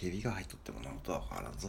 ひびが入っとっても何とは変わらんぞ。